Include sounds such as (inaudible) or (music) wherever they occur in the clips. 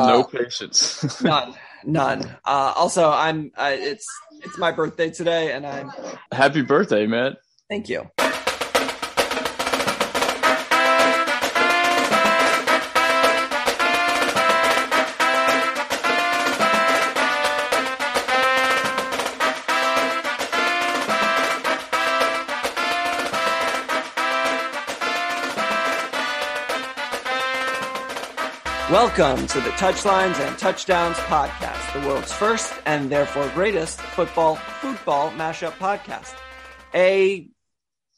No patience. (laughs) none, none. Uh, also, I'm. Uh, it's it's my birthday today, and I'm. Happy birthday, man. Thank you. Welcome to the Touchlines and Touchdowns podcast, the world's first and therefore greatest football football mashup podcast. A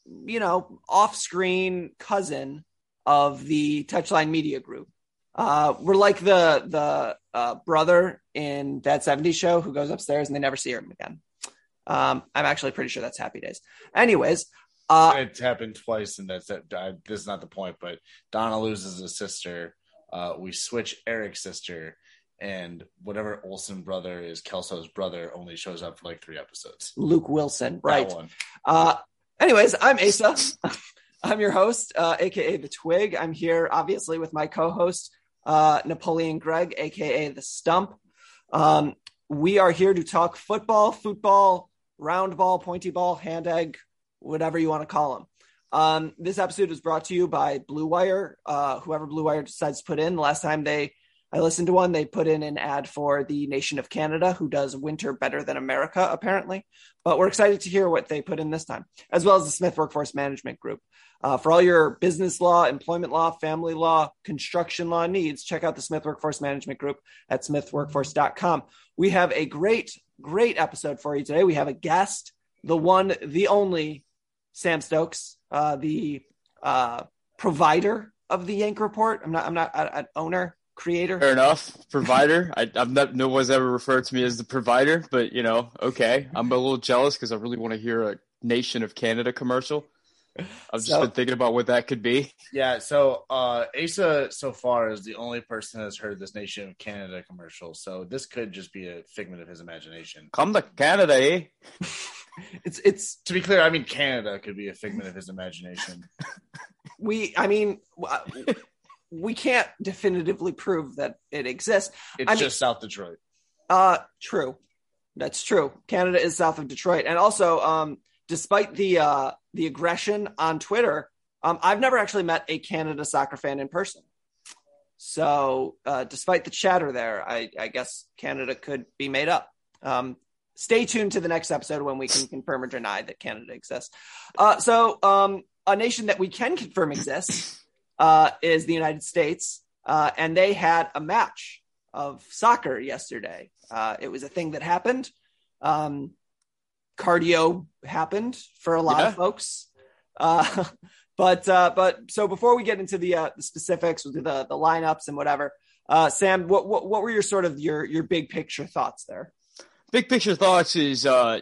you know, off-screen cousin of the Touchline Media Group. Uh, we're like the the uh, brother in that 70s show who goes upstairs and they never see him again. Um, I'm actually pretty sure that's Happy Days. Anyways, uh, it's happened twice, and that's it. I, this is not the point. But Donna loses a sister. Uh, we switch Eric's sister, and whatever Olsen brother is Kelso's brother only shows up for like three episodes. Luke Wilson, right? one. Uh, anyways, I'm Asa. (laughs) I'm your host, uh, aka the Twig. I'm here, obviously, with my co-host uh, Napoleon Gregg, aka the Stump. Um, we are here to talk football, football, round ball, pointy ball, hand egg, whatever you want to call them. Um, this episode is brought to you by Blue Wire. Uh, whoever Blue Wire decides to put in. The last time they I listened to one, they put in an ad for the nation of Canada, who does winter better than America, apparently. But we're excited to hear what they put in this time, as well as the Smith Workforce Management Group. Uh, for all your business law, employment law, family law, construction law needs, check out the Smith Workforce Management Group at smithworkforce.com. We have a great, great episode for you today. We have a guest, the one, the only Sam Stokes, uh, the uh, provider of the Yank Report. I'm not, I'm not an owner, creator. Fair enough. Provider. I, I've not, no one's ever referred to me as the provider, but you know, okay. I'm a little jealous because I really want to hear a Nation of Canada commercial. I've just So- been thinking about what that could be. Yeah, so uh Asa so far is the only person that's heard this Nation of Canada commercial. So this could just be a figment of his imagination. Come to Canada, eh? (laughs) It's it's to be clear, I mean Canada could be a figment of his imagination. (laughs) we i mean we can't definitively prove that it exists. It's I mean, just South Detroit. uh true. That's true. Canada is south of detroit. And also um despite the uh the aggression on twitter um i've never actually met a canada soccer fan in person. So uh despite the chatter there i i guess canada could be made up. Um stay tuned to the next episode when we can confirm or deny that canada exists uh so um a nation that we can confirm exists uh, is the United States, uh, and they had a match of soccer yesterday. Uh, it was a thing that happened. Um, cardio happened for a lot Yeah. of folks, uh, (laughs) but uh, but so before we get into the, uh, the specifics, we'll do the the lineups and whatever. Uh, Sam, what, what what were your sort of your your big picture thoughts there? Big picture thoughts is uh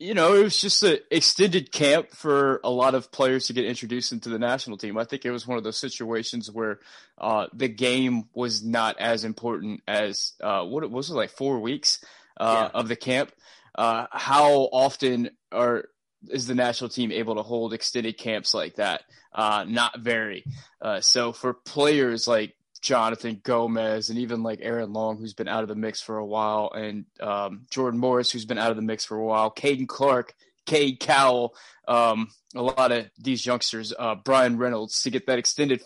you know, it was just an extended camp for a lot of players to get introduced into the national team. I think it was one of those situations where uh, the game was not as important as uh, what was it like four weeks uh, yeah. of the camp. Uh, how often are is the national team able to hold extended camps like that? Uh, not very. Uh, so for players like Jonathan Gomez and even like Aaron Long, who's been out of the mix for a while, and um, Jordan Morris, who's been out of the mix for a while, Caden Clark, Cade Cowell, um, a lot of these youngsters, uh, Bryan Reynolds, to get that extended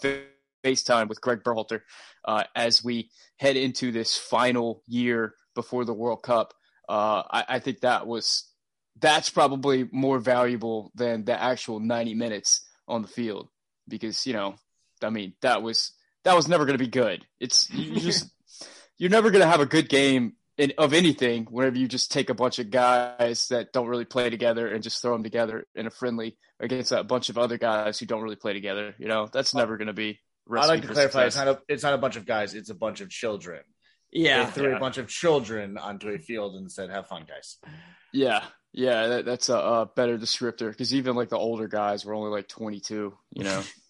face time with Greg Berhalter uh, as we head into this final year before the World Cup. Uh, I, I think that was that's probably more valuable than the actual 90 minutes on the field because you know, I mean, that was that was never going to be good. It's you just (laughs) you're never going to have a good game in, of anything whenever you just take a bunch of guys that don't really play together and just throw them together in a friendly against a bunch of other guys who don't really play together. You know, that's never going to be. I like to clarify: it's not a it's not a bunch of guys; it's a bunch of children. Yeah, they threw yeah. a bunch of children onto a field and said, "Have fun, guys." Yeah, yeah, that, that's a, a better descriptor because even like the older guys were only like 22. You know. (laughs)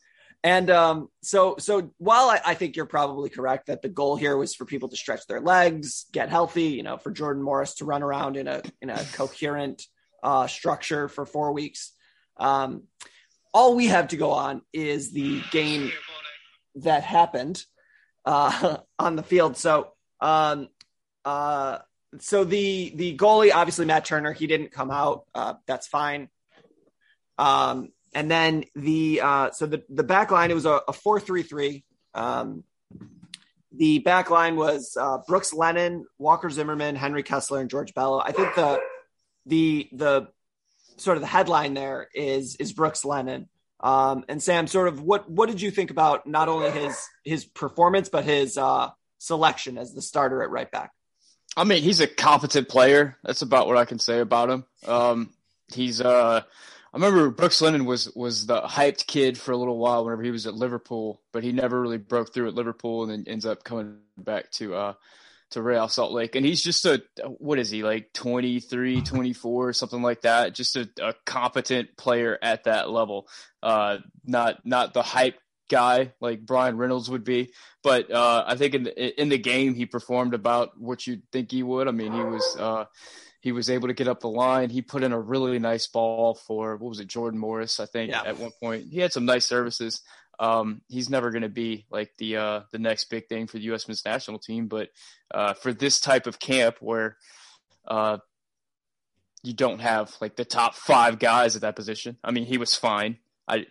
And um, so, so while I, I, think you're probably correct that the goal here was for people to stretch their legs, get healthy, you know, for Jordan Morris to run around in a in a coherent uh, structure for four weeks. Um, all we have to go on is the game that happened uh, (laughs) on the field. So, um, uh, so the the goalie, obviously Matt Turner, he didn't come out. Uh, that's fine. Um, and then the uh, so the the back line it was a, a four three three. Um, the back line was uh, Brooks Lennon, Walker Zimmerman, Henry Kessler, and George Bello. I think the the the sort of the headline there is is Brooks Lennon. Um, and Sam, sort of what what did you think about not only his his performance but his uh, selection as the starter at right back? I mean, he's a competent player. That's about what I can say about him. Um, he's uh I remember Brooks Lennon was was the hyped kid for a little while whenever he was at Liverpool, but he never really broke through at Liverpool and then ends up coming back to uh to Real Salt Lake. And he's just a what is he like 23, 24, something like that. Just a, a competent player at that level. Uh not not the hype guy like Bryan Reynolds would be, but uh I think in the, in the game he performed about what you'd think he would. I mean, he was uh he was able to get up the line. He put in a really nice ball for what was it, Jordan Morris, I think, yeah. at one point. He had some nice services. Um, he's never going to be like the uh, the next big thing for the U.S. men's national team, but uh, for this type of camp where uh, you don't have like the top five guys at that position, I mean, he was fine. I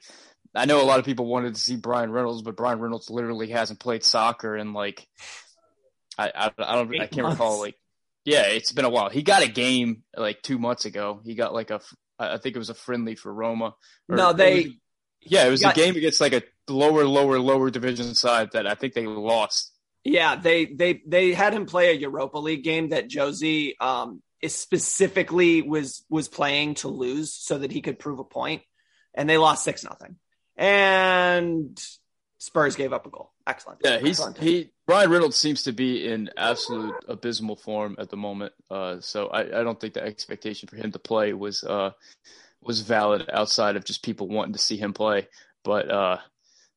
I know a lot of people wanted to see Bryan Reynolds, but Bryan Reynolds literally hasn't played soccer in like I I, I don't Eight I can't months. recall like yeah, it's been a while. He got a game like two months ago. He got like a, I think it was a friendly for Roma. no, they. It was, yeah, it was got, a game against like a lower, lower, lower division side that I think they lost. Yeah, they they they had him play a Europa League game that Josie um is specifically was was playing to lose so that he could prove a point, and they lost six nothing. And Spurs gave up a goal. Excellent. Yeah, he's Excellent. he. Ryan Reynolds seems to be in absolute abysmal form at the moment. Uh, so I, I don't think the expectation for him to play was uh, was valid outside of just people wanting to see him play. But uh,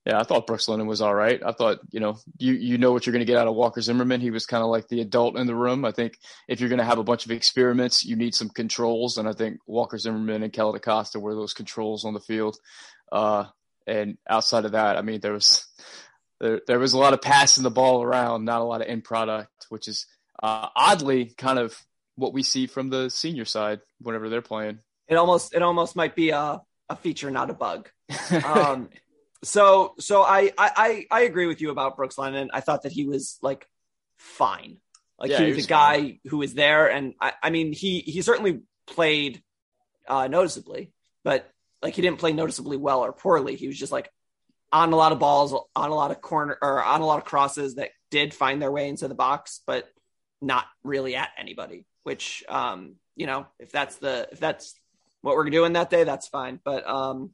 yeah, I thought Brooks Lennon was all right. I thought you know you you know what you're going to get out of Walker Zimmerman. He was kind of like the adult in the room. I think if you're going to have a bunch of experiments, you need some controls, and I think Walker Zimmerman and Kellyn Acosta were those controls on the field. Uh, and outside of that, I mean, there was there, there was a lot of passing the ball around, not a lot of end product, which is uh, oddly kind of what we see from the senior side whenever they're playing. It almost it almost might be a, a feature, not a bug. (laughs) Um, so so I, I I agree with you about Brooks Lennon. I thought that he was like fine. Like yeah, he was, was a guy fine. who was there, and I, I mean he he certainly played uh, noticeably, but like he didn't play noticeably well or poorly. He was just like on a lot of balls, on a lot of corner or on a lot of crosses that did find their way into the box, but not really at anybody. Which, um, you know, if that's the if that's what we're doing that day, that's fine. But um,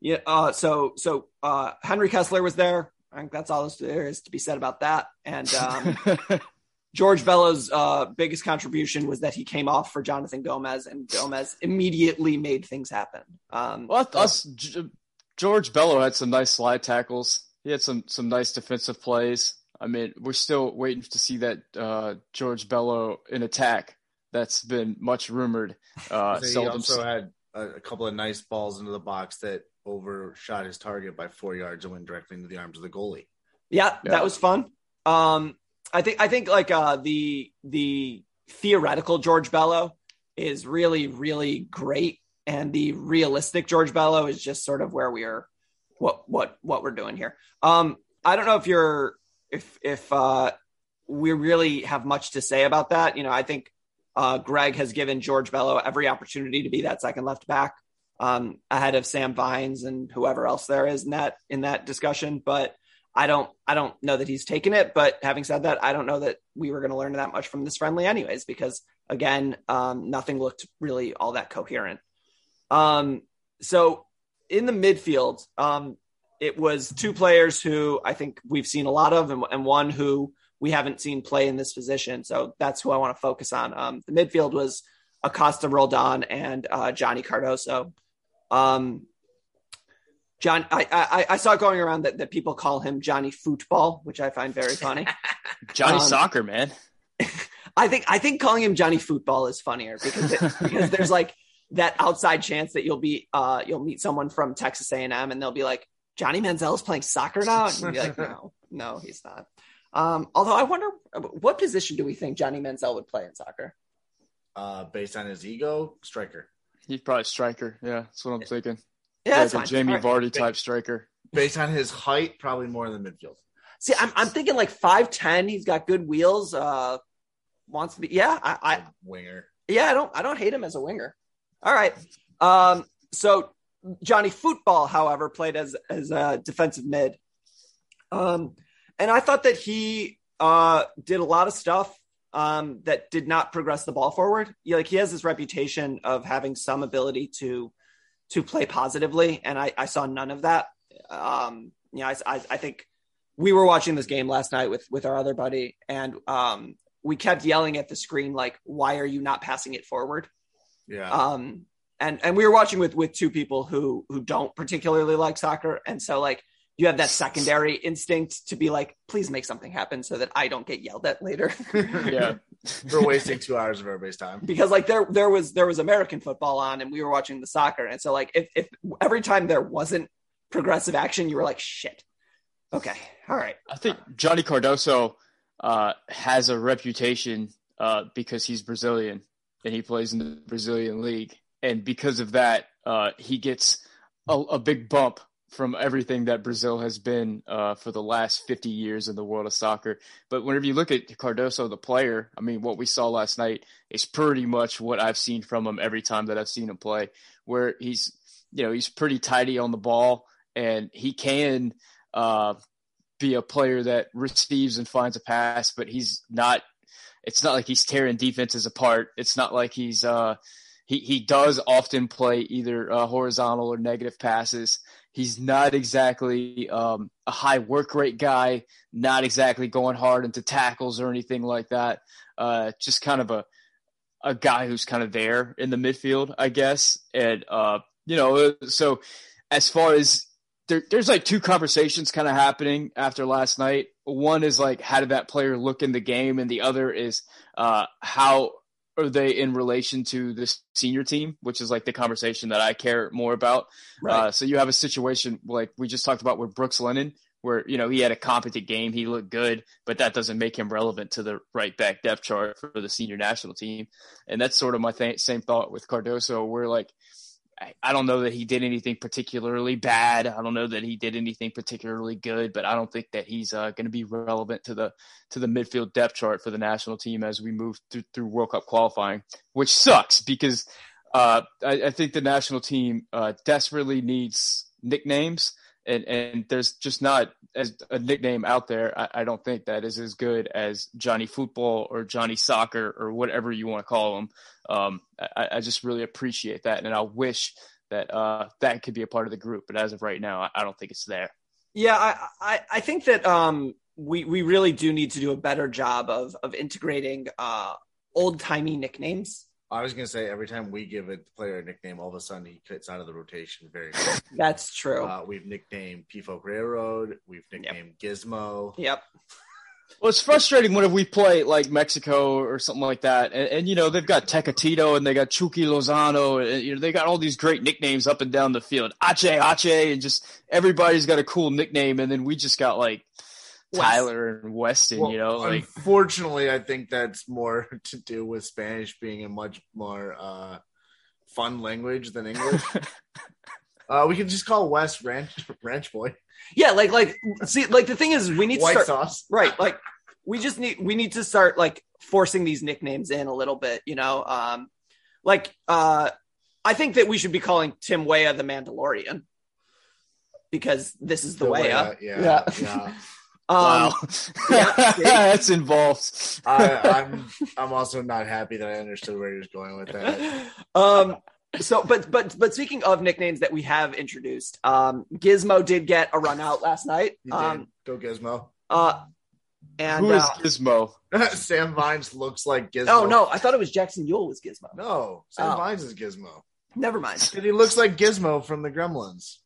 yeah, uh, so so uh, Henry Kessler was there. I think that's all there is to be said about that. And um, (laughs) George Bello's uh, biggest contribution was that he came off for Jonathan Gomez, and Gomez immediately made things happen. Um, well, us, George Bello had some nice slide tackles. He had some some nice defensive plays. I mean, we're still waiting to see that uh, George Bello in attack. That's been much rumored. Uh, he also had a, a, couple of nice balls into the box that overshot his target by four yards and went directly into the arms of the goalie. Yeah, yeah. that was fun. Um, I think I think like uh, the the theoretical George Bello is really really great, and the realistic George Bello is just sort of where we are, what what what we're doing here. Um, I don't know if you're if if uh, we really have much to say about that. You know, I think uh, Greg has given George Bello every opportunity to be that second left back um, ahead of Sam Vines and whoever else there is in that in that discussion. But I don't I don't know that he's taken it. But having said that, I don't know that we were going to learn that much from this friendly, anyways, because again, um, nothing looked really all that coherent. Um, so in the midfield, um, it was two players who I think we've seen a lot of, and, and, one who we haven't seen play in this position. So that's who I want to focus on. Um, the midfield was Acosta Roldan and uh, Johnny Cardoso. Um, John, I, I, I saw going around that, that people call him Johnny Football, which I find very funny. (laughs) Johnny um, Soccer, man. (laughs) I think I think calling him Johnny Football is funnier because it, (laughs) because there's like that outside chance that you'll be uh you'll meet someone from Texas A&M and they'll be like Johnny Manziel is playing soccer now and you'll be like no no he's not. Um, although I wonder what position do we think Johnny Manziel would play in soccer? Uh, based on his ego, striker. He's probably striker. Yeah, that's what I'm thinking. Yeah, like a. Jamie Vardy type striker. Based on his height, probably more in the midfield. See, I'm, I'm thinking like five ten. He's got good wheels. Uh, wants to be. Yeah, I, I winger. Yeah, I don't I don't hate him as a winger. All right. Um, so Johnny Football, however, played as as a defensive mid. Um, and I thought that he uh did a lot of stuff um that did not progress the ball forward. Like he has this reputation of having some ability to to play positively, and I, I saw none of that. Um, you know, I, I, I think we were watching this game last night with with our other buddy, and um, we kept yelling at the screen like, "Why are you not passing it forward?" Yeah. Um, and and we were watching with with two people who who don't particularly like soccer, and so like you have that secondary instinct to be like, please make something happen so that I don't get yelled at later. (laughs) yeah. We're wasting two hours of everybody's time. (laughs) Because like there there was there was American football on and we were watching the soccer. And so like if if every time there wasn't progressive action, you were like, shit. Okay. All right. I think Johnny Cardoso uh, has a reputation uh, because he's Brazilian and he plays in the Brazilian league. And because of that, uh, he gets a, a big bump from everything that Brazil has been uh, for the last 50 years in the world of soccer. But whenever you look at Cardoso, the player, I mean, what we saw last night is pretty much what I've seen from him every time that I've seen him play, where he's, you know, he's pretty tidy on the ball and he can uh, be a player that receives and finds a pass, but he's not, it's not like he's tearing defenses apart. It's not like he's, uh, he, he does often play either uh, horizontal or negative passes He's not exactly um, a high work rate guy, not exactly going hard into tackles or anything like that. Uh, just kind of a a guy who's kind of there in the midfield, I guess. And uh, you know, so as far as there, there's like two conversations kind of happening after last night. One is like, how did that player look in the game, and the other is uh, how are they in relation to the senior team, which is like the conversation that I care more about. Right. Uh, so you have a situation like we just talked about with Brooks Lennon, where you know he had a competent game, he looked good, but that doesn't make him relevant to the right back depth chart for the senior national team. And that's sort of my th- same thought with Cardoso, where like I don't know that he did anything particularly bad. I don't know that he did anything particularly good, but I don't think that he's uh, going to be relevant to the to the midfield depth chart for the national team as we move through, through World Cup qualifying, which sucks because uh, I, I, think the national team uh, desperately needs nicknames and and there's just not as a nickname out there. I, I, don't think that is as good as Johnny Football or Johnny Soccer or whatever you want to call him. Um, I, I, just really appreciate that, and I wish that uh, that could be a part of the group. But as of right now, I, I don't think it's there. Yeah, I, I, I think that um, we we really do need to do a better job of of integrating uh, old timey nicknames. I was gonna say every time we give a player a nickname, all of a sudden he gets out of the rotation very (laughs) quick. That's true. Uh, we've nicknamed P-Folk Railroad. We've nicknamed Gizmo. Yep. (laughs) Well, it's frustrating whenever we play like Mexico or something like that, and, and you know they've got Tecatito and they got Chucky Lozano, and you know they got all these great nicknames up and down the field, Ache Ache, and just everybody's got a cool nickname, and then we just got like Tyler and Weston, Well, you know, like unfortunately, I think that's more (laughs) to do with Spanish being a much more uh, fun language than English. (laughs) uh, we can just call West Ranch Ranch Boy. Yeah, like like see like the thing is we need to start sauce. right like we just need we need to start like forcing these nicknames in a little bit, you know. Um like uh I think that we should be calling Tim Weah the Mandalorian because this is the, The way Weah, up. yeah, yeah. (laughs) Um, wow, (laughs) (laughs) yeah, that's involved. I, (laughs) I'm I'm also not happy that I understood where he was going with that. um so but but but speaking of nicknames that we have introduced um gizmo did get a run out last night um Go Gizmo. uh and Who is uh, Gizmo? Sam Vines looks like Gizmo. oh no i thought it was Jackson Yueill was gizmo no, Sam Oh. Vines is Gizmo. never mind And he looks like Gizmo from the Gremlins.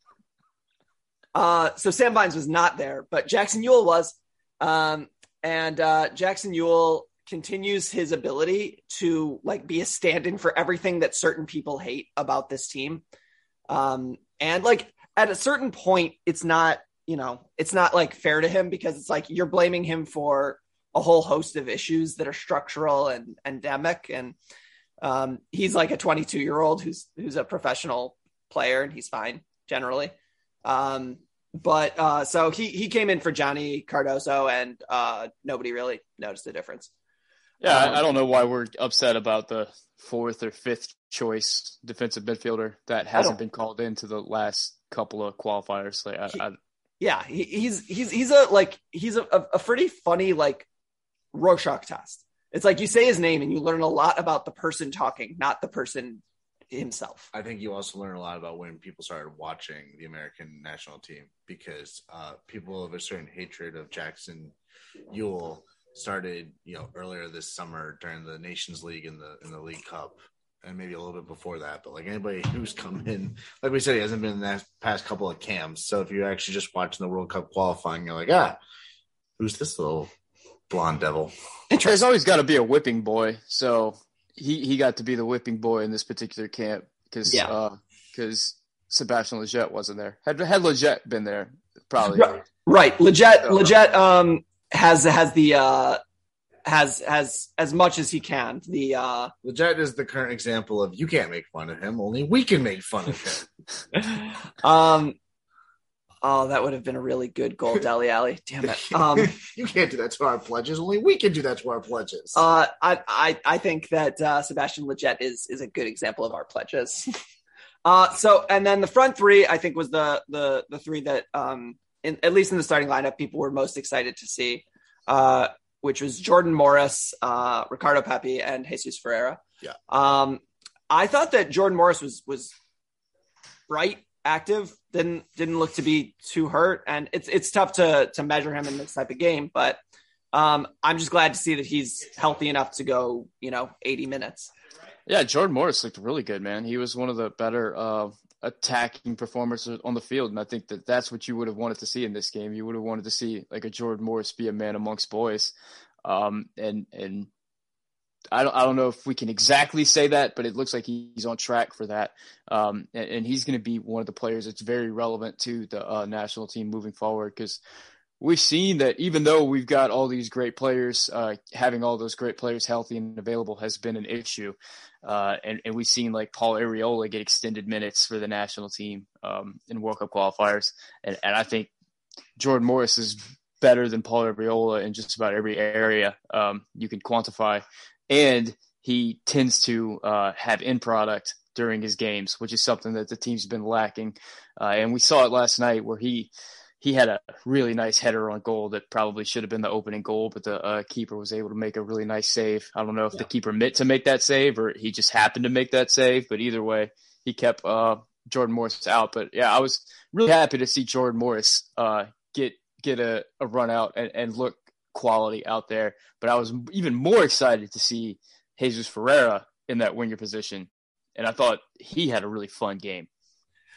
Uh so sam vines was not there but Jackson Yueill was. Um and uh Jackson Yueill continues his ability to like be a stand-in for everything that certain people hate about this team. Um and like at a certain point it's not you know it's not like fair to him because it's like you're blaming him for a whole host of issues that are structural and endemic. And um he's like a 22 year old who's who's a professional player and he's fine generally um but uh so he he came in for Johnny Cardoso and uh nobody really noticed the difference Yeah, Um, I, I don't know why we're upset about the fourth or fifth choice defensive midfielder that hasn't been called into the last couple of qualifiers. Like, I, I, yeah he, he's he's he's a like he's a, a, a pretty funny like Rorschach test it's like you say his name and you learn a lot about the person talking not the person himself I think you also learn a lot about when people started watching the American national team because uh, people of a certain hatred of Jackson Yueill started, you know, earlier this summer during the Nations League and the in the League Cup, and maybe a little bit before that. But like anybody who's come in, like we said, he hasn't been in the past couple of camps. So if you're actually just watching the World Cup qualifying, you're like, ah, who's this little blonde devil? there's always got to be a whipping boy. So he, he got to be the whipping boy in this particular camp because Yeah. because Sebastian Lletget wasn't there. Had had Lletget been there, probably. Right. right legit legit um has has the uh has has as much as he can the uh Lletget is the current example of you can't make fun of him, only we can make fun of him. (laughs) um oh that would have been a really good goal (laughs) Dele Alli damn it (laughs) um you can't do that to our pledges. Only we can do that to our pledges. Uh, I, I, I think that uh, Sebastian Lletget is is a good example of our pledges. (laughs) uh, so, and then the front three, I think, was the the the three that, um, in, at least in the starting lineup, people were most excited to see, uh, which was Jordan Morris, uh, Ricardo Pepi, and Jesus Ferreira. Yeah. Um, I thought that Jordan Morris was was bright, active, didn't didn't look to be too hurt, and it's it's tough to to measure him in this type of game, but um, I'm just glad to see that he's healthy enough to go, you know, 80 minutes. Yeah, Jordan Morris looked really good, man. He was one of the better uh, attacking performers on the field, and I think that that's what you would have wanted to see in this game. You would have wanted to see like a Jordan Morris be a man amongst boys, um, and and I don't I don't know if we can exactly say that, but it looks like he's on track for that, um, and, and he's going to be one of the players that's very relevant to the uh, national team moving forward because we've seen that even though we've got all these great players, uh, having all those great players healthy and available has been an issue. Uh, and, and we've seen like Paul Arriola get extended minutes for the national team um, in World Cup qualifiers. And, and I think Jordan Morris is better than Paul Arriola in just about every area um, you can quantify. And he tends to uh, have end product during his games, which is something that the team's been lacking. Uh, and we saw it last night where he he had a really nice header on goal that probably should have been the opening goal, but the uh, keeper was able to make a really nice save. I don't know if the keeper meant to make that save or he just happened to make that save, but either way, he kept uh, Jordan Morris out. But yeah, I was really happy to see Jordan Morris uh, get get a, a run out and, and look quality out there. But I was even more excited to see Jesus Ferreira in that winger position. And I thought he had a really fun game.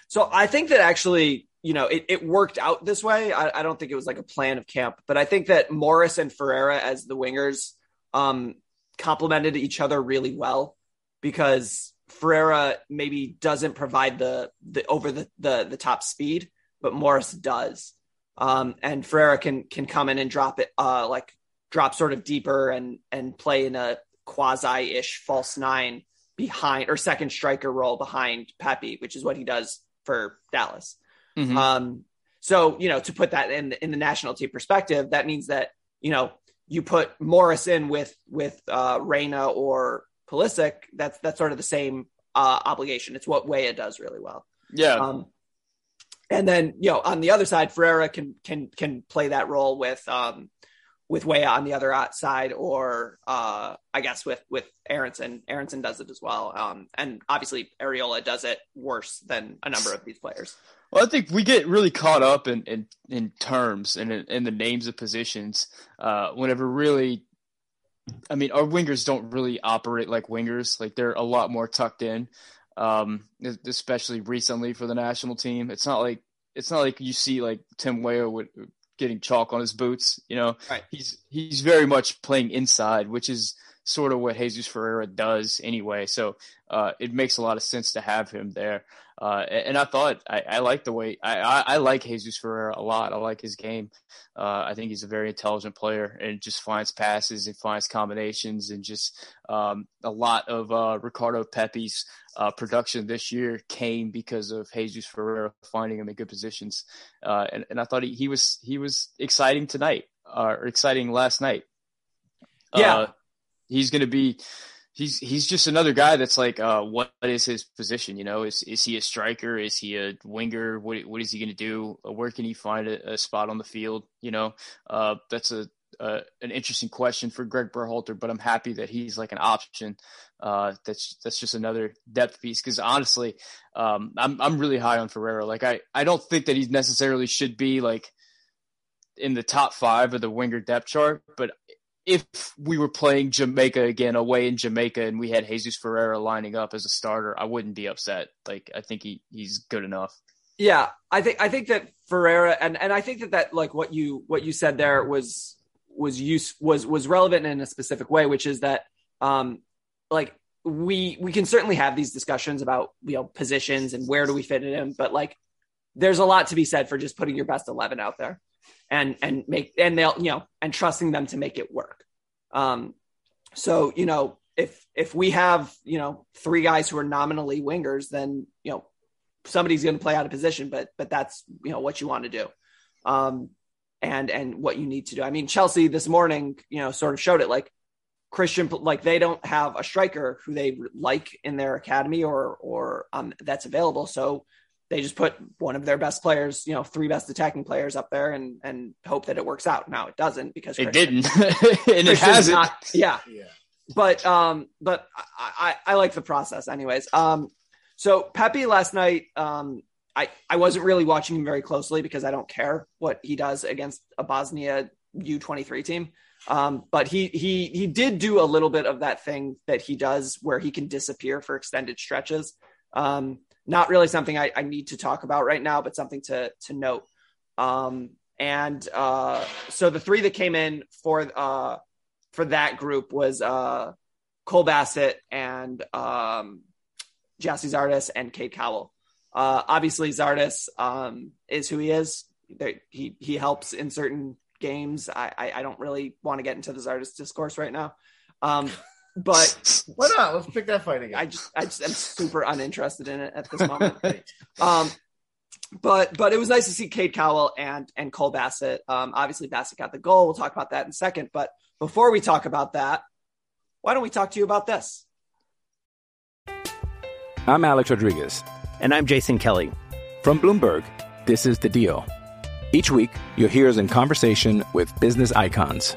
So I think that actually, you know, it, it worked out this way. I, I, don't think it was like a plan of camp, but I think that Morris and Ferreira as the wingers um, complemented each other really well because Ferreira maybe doesn't provide the the over the the, the top speed, but Morris does. Um, and Ferreira can can come in and drop it uh, like drop sort of deeper and and play in a quasi ish false nine behind or second striker role behind Pepi, which is what he does for Dallas. Mm-hmm. Um, so you know to put that in in the national team perspective, that means that you know you put Morris in with with uh, Reyna or Pulisic. That's that's sort of the same uh, obligation. It's what Weah does really well. Yeah. Um, and then you know on the other side, Ferreira can can can play that role with um, with Weah on the other side, or uh, I guess with with Aaronson. Aaronson does it as well, um, and obviously Arriola does it worse than a number of these players. Well, I think we get really caught up in in, in terms and in, in, the names of positions uh, whenever really. I mean, our wingers don't really operate like wingers. Like they're a lot more tucked in, um, especially recently for the national team. It's not like it's not like you see like Tim Weah with getting chalk on his boots. You know, right. he's he's very much playing inside, which is sort of what Jesus Ferreira does anyway. So uh, it makes a lot of sense to have him there. Uh, and I thought I, I like the way I, I, I, like Jesus Ferreira a lot. I like his game. Uh, I think he's a very intelligent player and just finds passes and finds combinations and just um, a lot of uh, Ricardo Pepi's uh, production this year came because of Jesus Ferreira finding him in good positions. Uh, and, and I thought he, he was he was exciting tonight or exciting last night. Yeah he's going to be he's he's just another guy that's like uh, what is his position you know? Is is he a striker? Is he a winger? What what is he going to do? Uh, where can he find a, a, spot on the field you know? Uh, that's a an interesting question for Greg Berhalter, but I'm happy that he's like an option. Uh, that's that's just another depth piece because honestly, um, I'm I'm really high on Ferreira Like I I don't think that he necessarily should be like in the top five of the winger depth chart, but if we were playing Jamaica again away in Jamaica and we had Jesus Ferreira lining up as a starter, I wouldn't be upset. Like I think he he's good enough. Yeah, I think I think that Ferreira and and I think that that like what you what you said there was was use was was relevant in a specific way, which is that um like we we can certainly have these discussions about you know positions and where do we fit it in, but like there's a lot to be said for just putting your best eleven out there and and make and they'll you know and trusting them to make it work. Um, so you know if if we have you know three guys who are nominally wingers, then you know somebody's going to play out of position, but but that's you know what you want to do. Um, and and what you need to do. I mean, Chelsea this morning, you know, sort of showed it. Like Christian, like they don't have a striker who they like in their academy or or um, that's available. So they just put one of their best players, you know, three best attacking players up there and and hope that it works out. Now it doesn't because it didn't, (laughs) and it hasn't. Not, yeah. yeah. But um, but I, I, I like the process anyways. Um, so Pepi last night, um, I I wasn't really watching him very closely because I don't care what he does against a Bosnia U twenty three team. Um, but he he he did do a little bit of that thing that he does where he can disappear for extended stretches. Um, not really something I, I, need to talk about right now, but something to to note. Um, and uh, so the three that came in for uh, for that group was uh, Cole Bassett and um, Gyasi Zardes and Cade Cowell. Uh, obviously, Zardes um, is who he is. he he helps in certain games. I, I, I don't really want to get into the Zardes discourse right now. Um, but (laughs) why not? Let's pick that fight again. I just, I just am super uninterested in it at this moment. (laughs) um, but but it was nice to see Cade Cowell and and Cole Bassett. Um, obviously Bassett got the goal. We'll talk about that in a second. But before we talk about that, why don't we talk to you about this? I'm Alex Rodriguez, and I'm Jason Kelly from Bloomberg. This is the Deal. Each week, you'll hear us in conversation with business icons.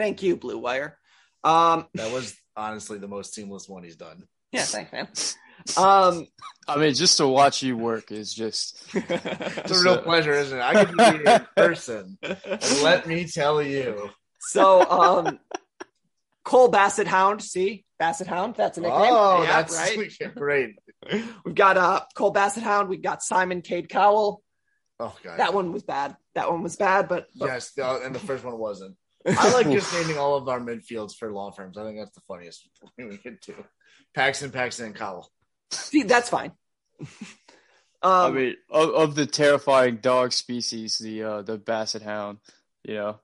Thank you, Blue Wire. Um, That was honestly the most seamless one he's done. yeah, thanks, man. (laughs) Um, I mean, just to watch you work is just It's a real pleasure, isn't it? I get to be here in person. (laughs) Let me tell you. so um, Cole Bassett Hound. See, Bassett Hound. That's a nickname. Oh, Yeah, that's right. (laughs) great. We've got uh, Cole Bassett Hound. We've got Simon Cade Cowell. Oh god. That one was bad. That one was bad, but, but Yes, uh, and the first one wasn't. I like (laughs) just naming all of our midfields for law firms. I think that's the funniest (laughs) thing we could do. Paxton, Paxton, and Cowell. see, that's fine. (laughs) um, I mean, of, of the terrifying dog species, the uh, the basset hound, you know.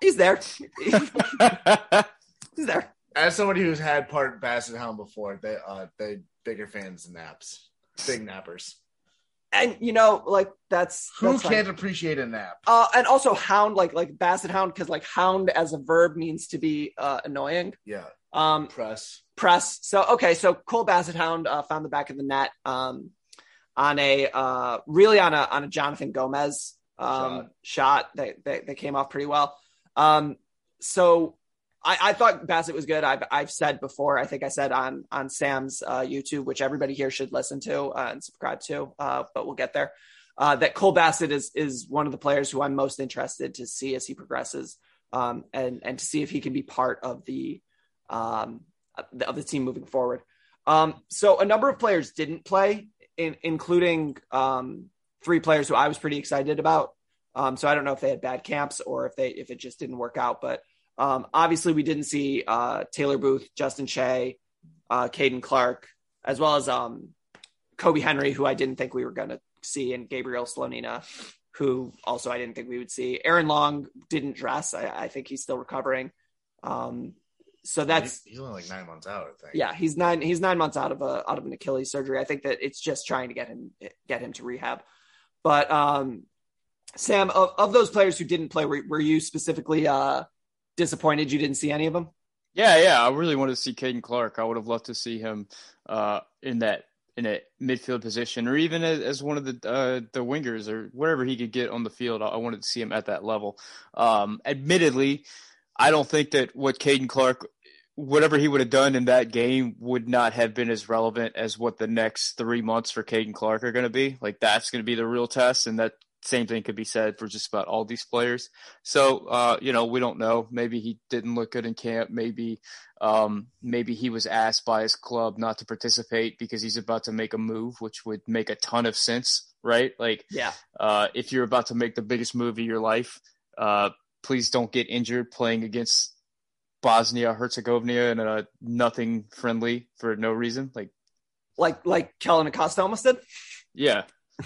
he's there. he's there. As somebody who's had part Basset Hound before, they uh they bigger fans of naps, big nappers. And you know, like that's Who that's can't appreciate a nap? Uh, and also hound, like like basset hound, because like hound as a verb means to be uh, annoying. Yeah, Um, press. press. So okay, so Cole basset Hound uh, found the back of the net um, on a uh, really on a on a Jonathan Gomez um, shot, that, that that came off pretty well. Um, so I, I thought Bassett was good. I've I've said before. I think I said on on Sam's uh, YouTube, which everybody here should listen to uh, and subscribe to. Uh, but we'll get there. Uh, that Cole Bassett is is one of the players who I'm most interested to see as he progresses, um, and and to see if he can be part of the um, of the team moving forward. Um, so a number of players didn't play, in, including um, three players who I was pretty excited about. Um, so I don't know if they had bad camps or if they if it just didn't work out. But um, obviously we didn't see uh, Taylor Booth, Justin Che, uh, Caden Clark, as well as um, Kobi Henry, who I didn't think we were going to see, and Gabriel Slonina, who also I didn't think we would see. Aaron Long didn't dress. I, I think he's still recovering. Um, so that's he's, only like nine months out. I think. yeah, he's nine he's nine months out of a out of an Achilles surgery. I think that it's just trying to get him get him to rehab. But um, Sam, of, of those players who didn't play, were, were you specifically uh, disappointed you didn't see any of them? Yeah, yeah, I really wanted to see Caden Clark. I would have loved to see him uh, in that in a midfield position, or even as, as one of the uh, the wingers, or wherever he could get on the field. I, wanted to see him at that level. Um, admittedly, I don't think that what Caden Clark, whatever he would have done in that game, would not have been as relevant as what the next three months for Caden Clark are going to be. Like that's going to be the real test, and that same thing could be said for just about all these players. So, uh, you know, we don't know. Maybe he didn't look good in camp. Maybe, um, maybe he was asked by his club not to participate because he's about to make a move, which would make a ton of sense, right? Like, Yeah. uh, if you're about to make the biggest move of your life, uh, please don't get injured playing against Bosnia Herzegovina and a nothing friendly for no reason. Like, Like like Kellyn Acosta almost did. yeah,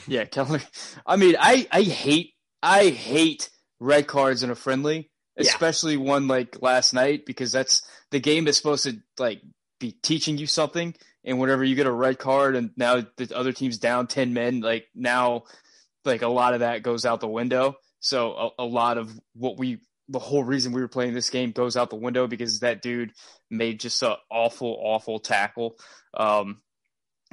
yeah, Kellyn. I mean, I I hate I hate red cards in a friendly, Yeah. especially one like last night because that's the game is supposed to like be teaching you something, and whenever you get a red card and now the other team's down ten men, like now, like a lot of that goes out the window. So a, a lot of what we the whole reason we were playing this game goes out the window because that dude made just an awful awful tackle. Um,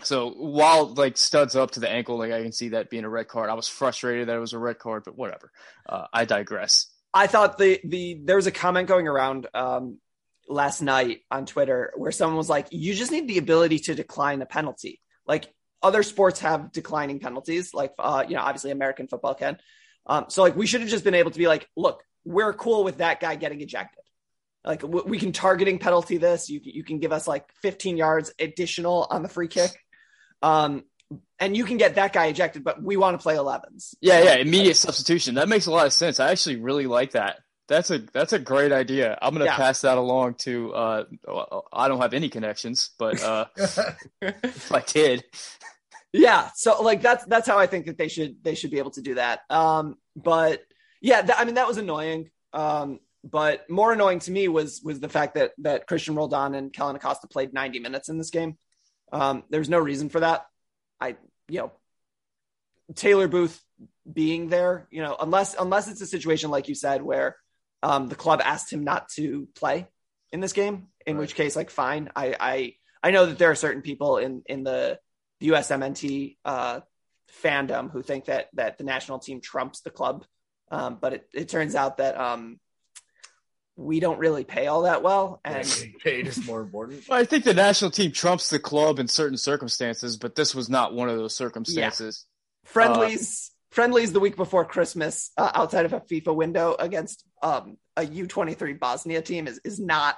so while like studs up to the ankle, like I can see that being a red card. I was frustrated that it was a red card, but whatever. Uh, I digress. I thought the the there was a comment going around um, last night on Twitter where someone was like, "You just need the ability to decline a penalty." Like other sports have declining penalties, like uh, you know, obviously American football can. Um, so like we should have just been able to be like, "Look, we're cool with that guy getting ejected. Like we can targeting penalty this. You you can give us like 15 yards additional on the free kick." Um, and you can get that guy ejected, but we want to play 11s. Yeah, yeah, immediate substitution. That makes a lot of sense. I actually really like that. That's a that's a great idea. I'm gonna Yeah. pass that along to. Uh, I don't have any connections, but uh, (laughs) if I did, Yeah, so like that's that's how I think that they should they should be able to do that. Um, but yeah, that, I mean that was annoying. Um, but more annoying to me was was the fact that that Cristian Roldan and Kellyn Acosta played 90 minutes in this game. Um, there's no reason for that. I you know Taylor Booth being there, you know, unless unless it's a situation like you said where um, the club asked him not to play in this game, in which case, like, fine. I I I know that there are certain people in in the the USMNT uh, fandom who think that that the national team trumps the club, um, but it, it turns out that um, we don't really pay all that well, and Getting paid is more important. I think the national team trumps the club in certain circumstances, but this was not one of those circumstances. friendlies friendlies the week before Christmas uh, outside of a FIFA window against um, a U23 Bosnia team is is not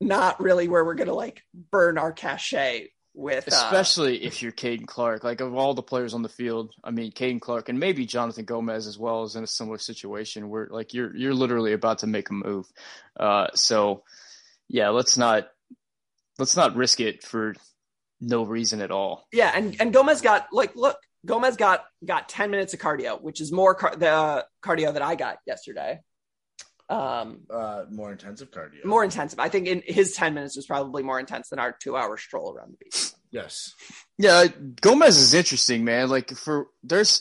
not really where we're gonna like burn our cachet with uh, Especially if you're Caden Clark. Like of all the players on the field, I mean Caden Clark and maybe Jonathan Gomez as well is in a similar situation where like you're you're literally about to make a move. Uh, so yeah, let's not let's not risk it for no reason at all. yeah and and Gomez got like look Gomez got got 10 minutes of cardio which is more car- the cardio that I got yesterday um Uh, more intensive cardio. more intensive I think in his 10 minutes was probably more intense than our 2 hour stroll around the beach Yes. Yeah, Gomez is interesting, man. Like for there's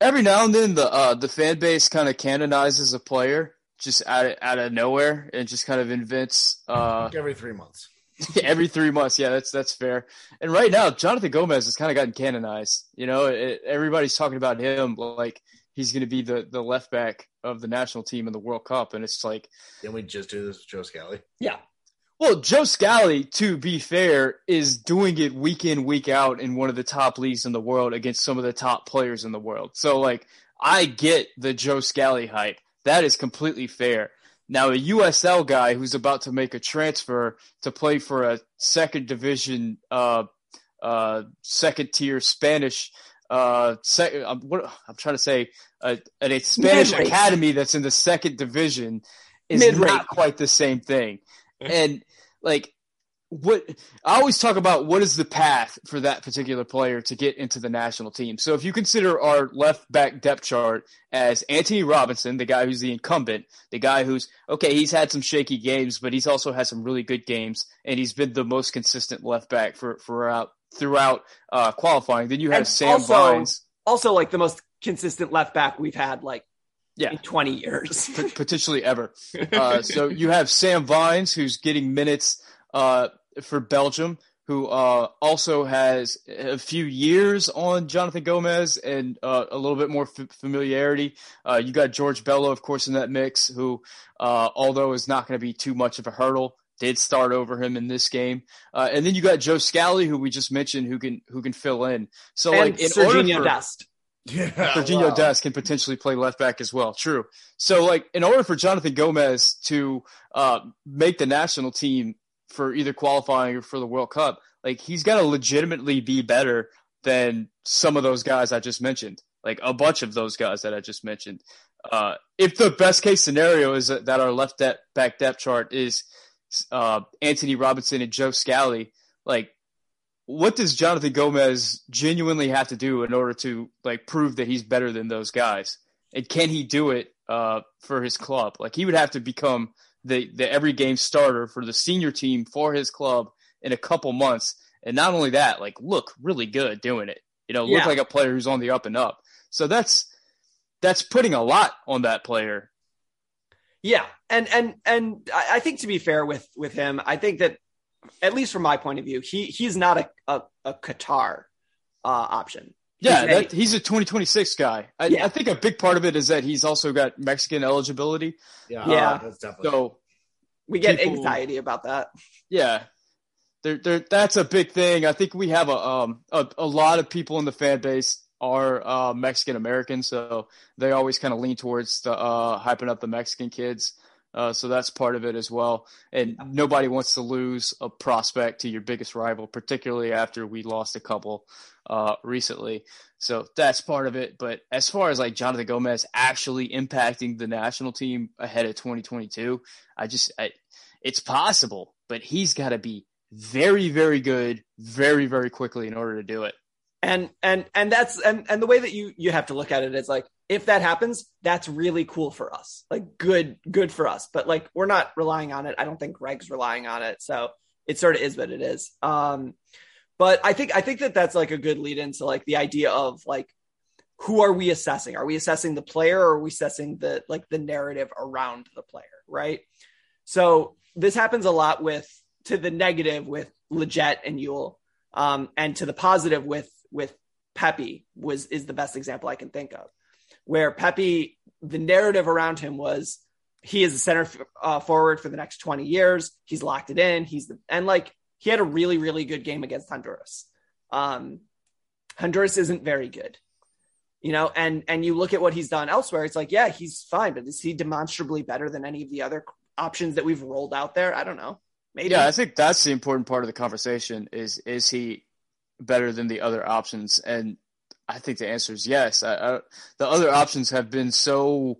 every now and then the uh the fan base kind of canonizes a player just out of, out of nowhere and just kind of invents uh Like every three months. (laughs) every three months. Yeah, that's that's fair. And right now, Jonathan Gomez has kind of gotten canonized. You know, it, everybody's talking about him like he's going to be the the left back of the national team in the World Cup, and it's like, Didn't we just do this with Joe Scally? yeah well, Joe Scally, to be fair, is doing it week in week out in one of the top leagues in the world against some of the top players in the world. So like, I get the Joe Scally hype. That is completely fair. Now, a USL guy who's about to make a transfer to play for a second division, uh, uh, second tier Spanish, uh, sec- I'm, what, I'm trying to say, uh, at a Spanish Mid-race. academy that's in the second division is Mid-rate. not quite the same thing. And like, what I always talk about what is the path for that particular player to get into the national team. So if you consider our left back depth chart as Antonee Robinson, the guy who's the incumbent, the guy who's okay, he's had some shaky games, but he's also had some really good games, and he's been the most consistent left back for throughout throughout uh, qualifying. Then you have And Sam also- Vines, also like the most consistent left back we've had like yeah, in 20 years p- (laughs) potentially ever. Uh, so you have Sam Vines, who's getting minutes uh, for Belgium, who uh, also has a few years on Jonathan Gomez and uh, a little bit more f- familiarity. Uh, you got George Bello, of course, in that mix, who, uh, although is not going to be too much of a hurdle, did start over him in this game. Uh, and then you got Joe Scally, who we just mentioned, who can who can fill in. So and like in order Sergiño for- Dest Yeah. Jorginho wow. Dest can potentially play left back as well. True. So, like, in order for Jonathan Gomez to uh, make the national team for either qualifying or for the World Cup, like, he's got to legitimately be better than some of those guys I just mentioned, like a bunch of those guys that I just mentioned. Uh, if the best case scenario is that, that our left de- back depth chart is uh, Antonee Robinson and Joe Scally, like, what does Jonathan Gomez genuinely have to do in order to like prove that he's better than those guys? And can he do it uh, for his club? Like he would have to become the the every game starter for the senior team for his club in a couple months. And not only that, like look really good doing it. You know, look Yeah. like a player who's on the up and up. So that's that's putting a lot on that player. Yeah, and and and I I think to be fair with with him, I think that at least from my point of view, he he's not a a, a Qatar uh, option. Yeah, He's a- that, he's a 2026 guy. I, Yeah. I think a big part of it is that he's also got Mexican eligibility. Yeah. Yeah. That's definitely. So we get people- anxiety about that. Yeah, there, there. That's a big thing. I think we have a um a, a lot of people in the fan base are uh, Mexican American, so they always kind of lean towards the uh, hyping up the Mexican kids. Uh, so that's part of it as well. And nobody wants to lose a prospect to your biggest rival, particularly after we lost a couple uh, recently. So that's part of it. But as far as like Jonathan Gomez actually impacting the national team ahead of 2022, I just, I, it's possible, but he's got to be very, very good, very, very quickly in order to do it. And and and that's and and the way that you you have to look at it is like if that happens, that's really cool for us. Like good, good for us. But like we're not relying on it. I don't think Greg's relying on it. So it sort of is what it is. Um, but I think I think that that's like a good lead into like the idea of like who are we assessing? Are we assessing the player or are we assessing the like the narrative around the player? Right. So this happens a lot with to the negative with Lletget and Yueill, um, and to the positive with with Pepi was is the best example I can think of, where Pepi the narrative around him was he is a center uh, forward for the next 20 years. He's locked it in. He's the and like he had a really really good game against Honduras. Um, Honduras isn't very good, you know, and and you look at what he's done elsewhere. It's like yeah, he's fine, but is he demonstrably better than any of the other options that we've rolled out there? I don't know. Maybe. Yeah, I think that's the important part of the conversation is is he better than the other options? And I think the answer is yes. I, I, the other options have been so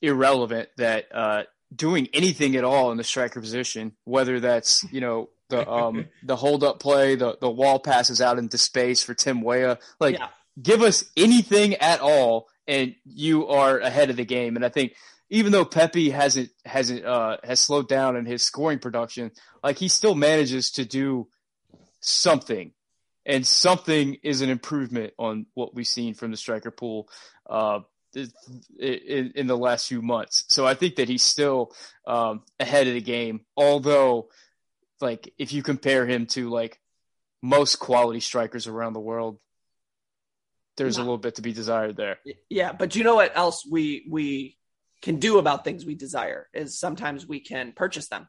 irrelevant that uh, doing anything at all in the striker position, whether that's you know the um, (laughs) the hold up play, the the wall passes out into space for Tim Weah, like yeah. give us anything at all, and you are ahead of the game. And I think even though Pepi hasn't hasn't uh, has slowed down in his scoring production, like he still manages to do something, and something is an improvement on what we've seen from the striker pool uh, in, in, the last few months. So I think that he's still um, ahead of the game. Although, like if you compare him to like most quality strikers around the world, there's a little bit to be desired there. Yeah, but you know what else we we can do about things we desire is sometimes we can purchase them.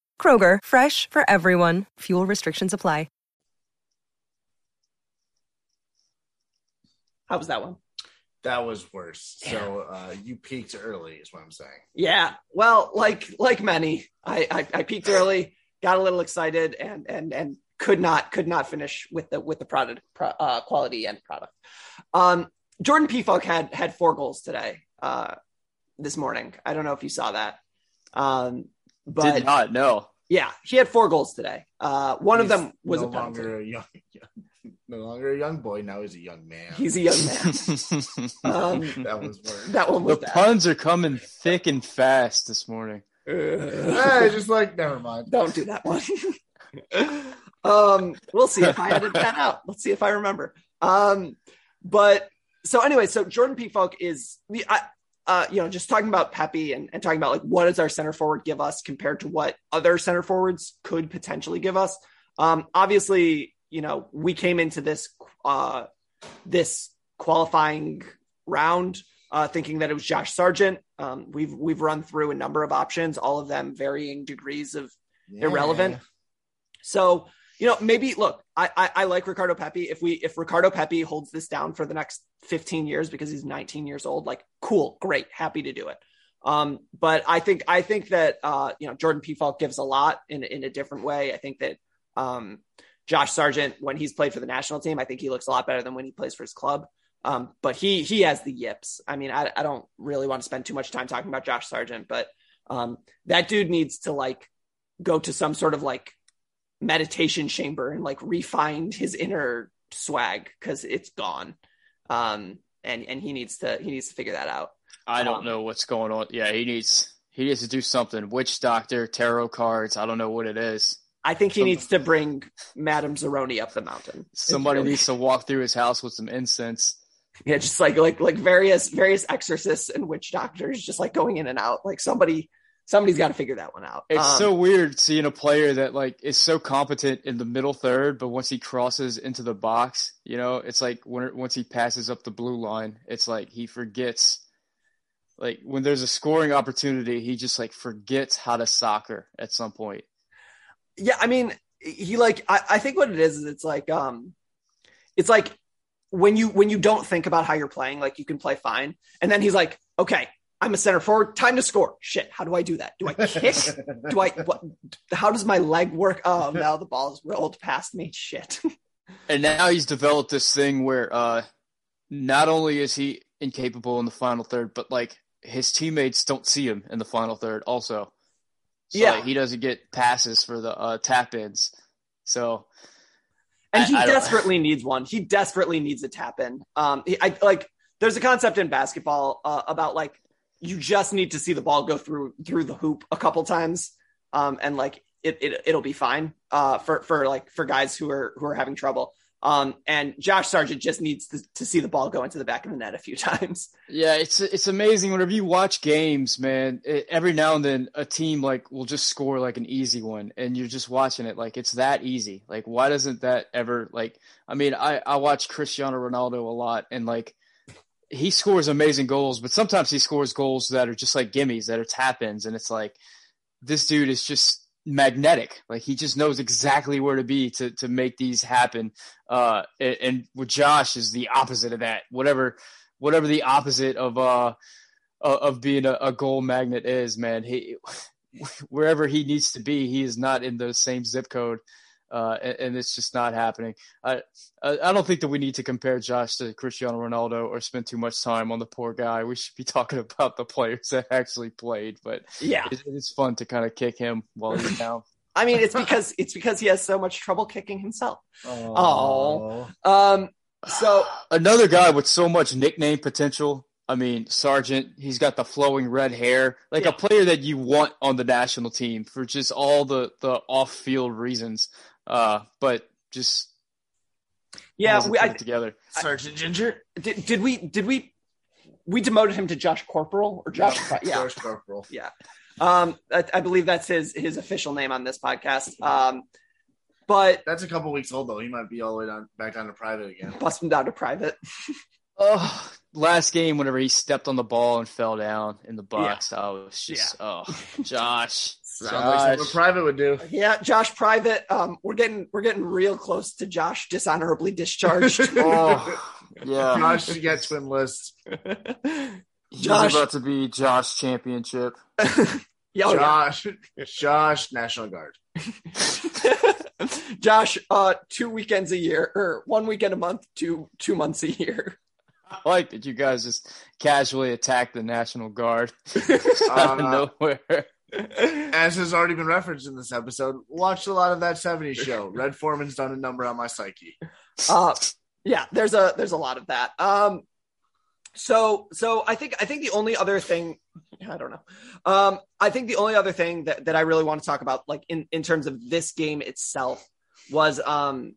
Kroger, fresh for everyone. Fuel restrictions apply. How was that one? That was worse. Yeah. So uh, you peaked early, is what I'm saying. Yeah. Well, like like many, I, I, I peaked early, got a little excited, and and and could not could not finish with the with the product uh, quality and product. Um, Jordan Pefok had had four goals today. Uh, this morning. I don't know if you saw that. Um, but did not know. Yeah, he had four goals today. Uh, one He's of them was no a penalty. Longer a young, (laughs) no longer a young boy. Now he's a young man. He's a young man. (laughs) um, (laughs) that was worse. That one was the bad. puns are coming thick and fast this morning. hey, just like never mind. Don't do that one. um, we'll see if I edit that out. Let's see if I remember. Um, but so anyway, so Jordan Pefok is the I, uh, you know, just talking about Pepi and, and talking about like what does our center forward give us compared to what other center forwards could potentially give us. Um, obviously, you know, we came into this uh, this qualifying round uh, thinking that it was Josh Sargent. Um, we've we've run through a number of options, all of them varying degrees of yeah. irrelevant. So you know, maybe look, I, I, I like Ricardo Pepi. If we if Ricardo Pepi holds this down for the next 15 years because he's 19 years old, like cool, great, happy to do it. Um, but I think I think that uh, you know Jordan Pefok gives a lot in in a different way. I think that um, Josh Sargent, when he's played for the national team, I think he looks a lot better than when he plays for his club. Um, but he he has the yips. I mean, I, I don't really want to spend too much time talking about Josh Sargent, but um, that dude needs to like go to some sort of like meditation chamber and like refine his inner swag because it's gone. Um, and and he needs to he needs to figure that out. I don't Um, know what's going on. Yeah, he needs he needs to do something. Witch doctor, tarot cards. I don't know what it is. I think he Some- needs to bring Madame Zeroni up the mountain. Somebody needs to walk through his house with some incense. yeah, just like like like various various exorcists and witch doctors, just like going in and out. Like somebody somebody's got to figure that one out. It's Um, so weird seeing a player that like is so competent in the middle third, but once he crosses into the box, you know, it's like when once he passes up the blue line, it's like he forgets. Like when there's a scoring opportunity, he just like forgets how to soccer at some point. yeah i mean he like I, I think what it is is it's like um it's like when you when you don't think about how you're playing like you can play fine and then he's like okay i'm a center forward time to score shit how do i do that do i kick do i what how does my leg work oh (laughs) now the ball's rolled past me shit (laughs) And now he's developed this thing where uh not only is he incapable in the final third, but like his teammates don't see him in the final third also. So Yeah. like, he doesn't get passes for the uh, tap ins. So and he I- I desperately needs one. He desperately needs a tap in. Um, he, I like. There's a concept in basketball uh, about like you just need to see the ball go through through the hoop a couple times, um, and like it, it it'll be fine. Uh, for for like for guys who are who are having trouble. Um, and Josh Sargent just needs to, to see the ball go into the back of the net a few (laughs) times. Yeah, it's it's amazing whenever you watch games, man. It, every now and then, a team like will just score like an easy one, and you're just watching it like it's that easy. Like, why doesn't that ever like? I mean, I I watch Cristiano Ronaldo a lot, and like he scores amazing goals, but sometimes he scores goals that are just like gimmies, that are tap ins, and it's like this dude is just magnetic. Like he just knows exactly where to be to to make these happen. Uh, and, and with Josh is the opposite of that. Whatever, whatever the opposite of uh of of being a, a goal magnet is, man. He wherever he needs to be, he is not in the same zip code. Uh, and, and it's just not happening. I, I I don't think that we need to compare Josh to Cristiano Ronaldo or spend too much time on the poor guy. We should be (laughs) talking about the players that actually played. But Yeah. it, it's fun to kind of kick him while he's down. (laughs) I mean, it's because it's because he has so much trouble kicking himself. Oh, um, so (sighs) Another guy with so much nickname potential. I mean, Sargent, he's got the flowing red hair, like a player that you want on the national team for just all the, the off field reasons. Uh, but just yeah, we, put I, it together. Sergeant Ginger. did, did we did we we demoted him to Josh Corporal or Josh? Yeah, Josh Corporal. yeah. Um, I, I believe that's his his official name on this podcast. Um, but That's a couple weeks old though. He might be all the way down back down to private again. bust him down to private. (laughs) Oh, last game, whenever he stepped on the ball and fell down in the box, I was just, oh, Josh. Sounds like something private would do. Yeah, Josh Private. Um, we're getting we're getting real close to Josh dishonorably discharged. (laughs) Oh, yeah. Josh should get twin lists. He's Josh- about to be Josh Championship. (laughs) Yeah, oh, yeah. Josh, Josh, National Guard. (laughs) Josh, uh, two weekends a year or one weekend a month, two two months a year. I like that you guys just casually attack the National Guard out of Uh, nowhere. As has already been referenced in this episode, watched a lot of that 70s show. Red Foreman's done a number on my psyche. Uh, yeah, there's a there's a lot of that. Um, so so I think I think the only other thing I don't know. Um, I think the only other thing that, that I really want to talk about, like in, in terms of this game itself, was um,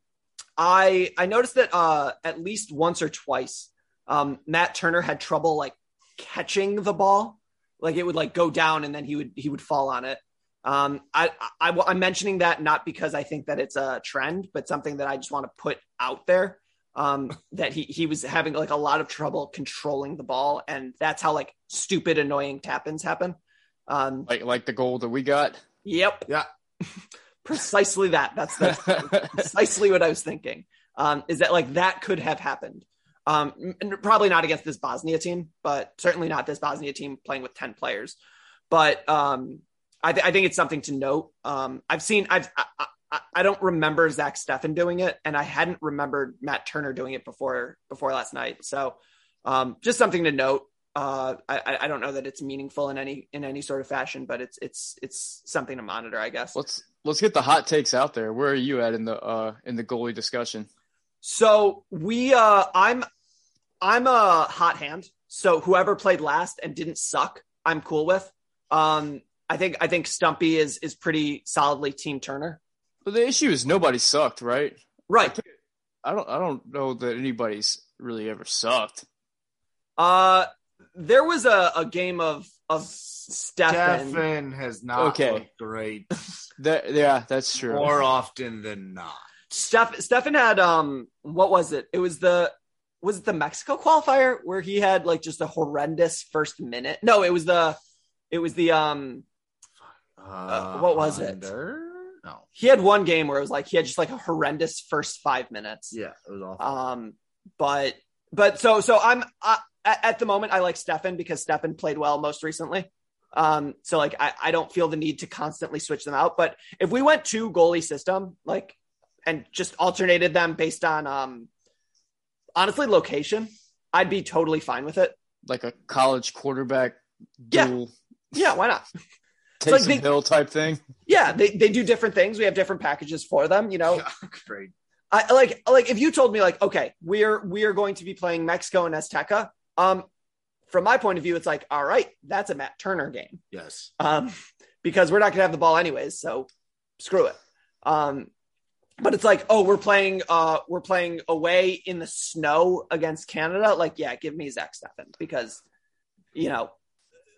I I noticed that uh, at least once or twice, um, Matt Turner had trouble like catching the ball, like it would like go down and then he would he would fall on it. Um, I, I I'm mentioning that not because I think that it's a trend, but something that I just want to put out there. Um, (laughs) that he he was having like a lot of trouble controlling the ball, and that's how like stupid, annoying tap-ins happen. Um, like like the goal that we got. Yep. Yeah. (laughs) Precisely that. That's that's (laughs) precisely what I was thinking. Um, is that like that could have happened? Um, probably not against this Bosnia team, but certainly not this Bosnia team playing with ten players. But um, I, th- I think it's something to note. Um, I've seen I've I, I, I don't remember Zach Steffen doing it, and I hadn't remembered Matt Turner doing it before before last night. So um, just something to note. Uh, I, I don't know that it's meaningful in any in any sort of fashion, but it's it's it's something to monitor, I guess. Let's let's get the hot takes out there. Where are you at in the uh in the goalie discussion? So we uh I'm I'm a hot hand. So whoever played last and didn't suck, I'm cool with. Um I think I think Stumpy is is pretty solidly team Turner. But the issue is nobody sucked, right? Right. I don't I don't know that anybody's really ever sucked. Uh there was a, a game of of Steffen. Steffen has not Okay. looked great That yeah, that's true. more often than not. Steph Steffen had um what was it? It was the was it the Mexico qualifier where he had like just a horrendous first minute? No, it was the it was the um Uh, what was it? No. he had one game where it was like he had just like a horrendous first five minutes. Yeah, it was awful. Um, but but so so I'm uh, at, at the moment I like Steffen because Steffen played well most recently. Um, so like I, I don't feel the need to constantly switch them out. But if we went to goalie system, like and just alternated them based on um honestly location, I'd be totally fine with it. Like a college quarterback Yeah. Yeah, why not? Taysom like they- Hill type thing. Yeah, they, they do different things. We have different packages for them, you know. (laughs) great. I like like if you told me like okay we're we are going to be playing Mexico and Azteca um from my point of view it's like all right that's a Matt Turner game Yes. um because we're not going to have the ball anyways so screw it um but it's like oh we're playing uh we're playing away in the snow against Canada. Like yeah give me Zach Steffen because you know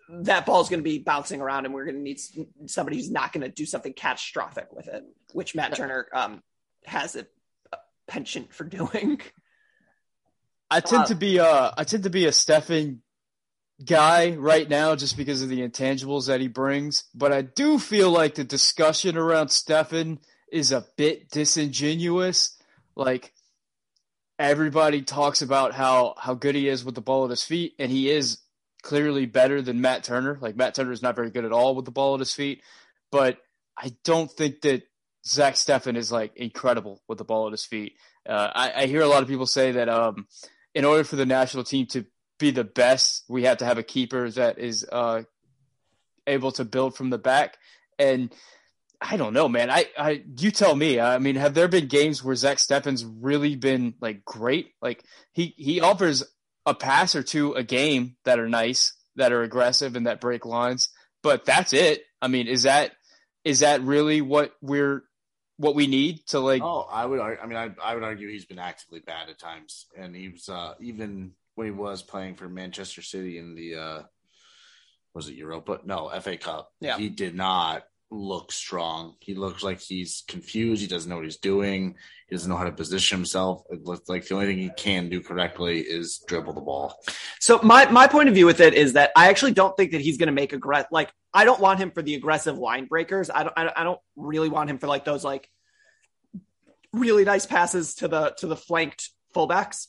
that ball's going to be bouncing around and we're going to need somebody who's not going to do something catastrophic with it which Matt Turner um has a a penchant for doing. I tend Uh, to be uh I tend to be a Steffen guy right now just because of the intangibles that he brings, but I do feel like the discussion around Steffen is a bit disingenuous. Like everybody talks about how how good he is with the ball at his feet, and he is clearly better than Matt Turner. Like Matt Turner is not very good at all with the ball at his feet, but I don't think that Zach Steffen is like incredible with the ball at his feet. Uh, I, I hear a lot of people say that um, in order for the national team to be the best, we have to have a keeper that is uh, able to build from the back. And I don't know, man. I, I you tell me. I mean, have there been games where Zach Steffen's really been like great? Like he he offers a pass or two a game that are nice, that are aggressive, and that break lines. But that's it. I mean, is that is that really what we're what we need to like? Oh, I would. ar- I mean, I, I would argue he's been actively bad at times, and he was uh, even when he was playing for Manchester City in the uh, was it Europa? No, FA Cup. Yeah. he did not look strong. He looks like he's confused. He doesn't know what he's doing. He doesn't know how to position himself. It looks like the only thing he can do correctly is dribble the ball. So my my point of view with it is that I actually don't think that he's going to make aggressive. Like I don't want him for the aggressive line breakers. I don't. I don't- I don't really want him for like those like really nice passes to the to the flanked fullbacks.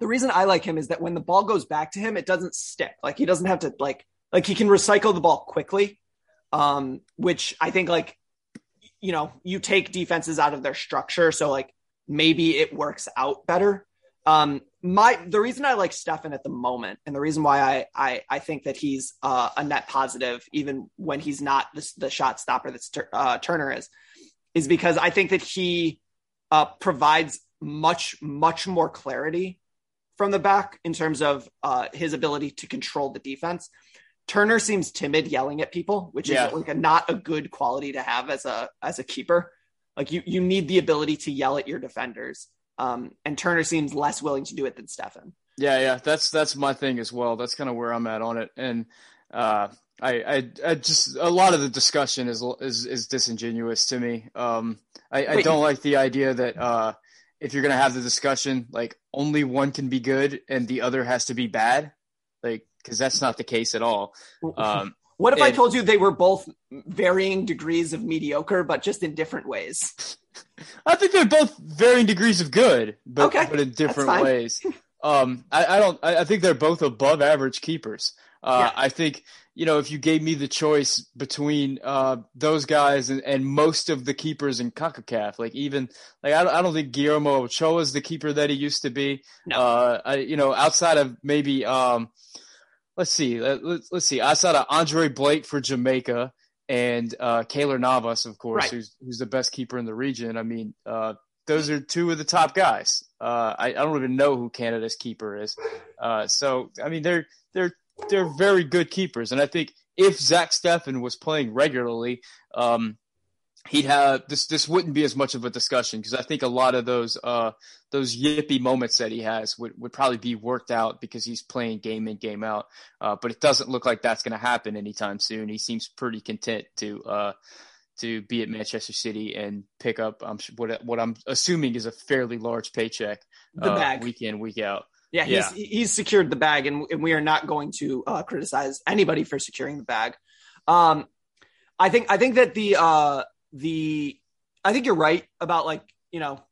The reason I like him is that when the ball goes back to him, it doesn't stick. Like he doesn't have to like like he can recycle the ball quickly, um, which I think like you know you take defenses out of their structure, so like maybe it works out better. Um, my the reason I like Steffen at the moment, and the reason why I I, I think that he's uh, a net positive, even when he's not the, the shot stopper that uh, Turner is, is because I think that he uh, provides much much more clarity from the back in terms of uh, his ability to control the defense. Turner seems timid, yelling at people, which Yeah. is like a, not a good quality to have as a as a keeper. Like you you need the ability to yell at your defenders. Um, and Turner seems less willing to do it than Steffen. Yeah, yeah, that's that's my thing as well. That's kind of where I'm at on it, and uh, I, I, I just a lot of the discussion is is, is disingenuous to me. Um, I, I don't like the idea that uh, if you're gonna have the discussion, like only one can be good and the other has to be bad, like because that's not the case at all. Um, (laughs) What if I told you they were both varying degrees of mediocre, but just in different ways? (laughs) I think they're both varying degrees of good, but Okay, but in different ways. (laughs) Um, I, I don't. I, I think they're both above average keepers. Uh, Yeah. I think you know if you gave me the choice between uh, those guys and, and most of the keepers in Concacaf, like even like I don't, I don't think Guillermo Ochoa is the keeper that he used to be. No. Uh, I, you know, outside of maybe um, let's see. Let, us let's see. I saw Andre Blake for Jamaica and uh, Keylor Navas, of course, Right. who's who's the best keeper in the region. I mean, uh, those are two of the top guys. Uh, I, I don't even know who Canada's keeper is. Uh, so I mean, they're they're they're very good keepers, and I think if Zach Steffen was playing regularly, um, he'd have this. This wouldn't be as much of a discussion because I think a lot of those uh, those yippy moments that he has would, would probably be worked out because he's playing game in game out. Uh, but it doesn't look like that's going to happen anytime soon. He seems pretty content to uh, to be at Manchester City and pick up um, what what I'm assuming is a fairly large paycheck The uh, bag. week in week out. Yeah, he's he's secured the bag, and, and we are not going to uh, criticize anybody for securing the bag. Um, I think I think that the uh, the I think you're right about like you know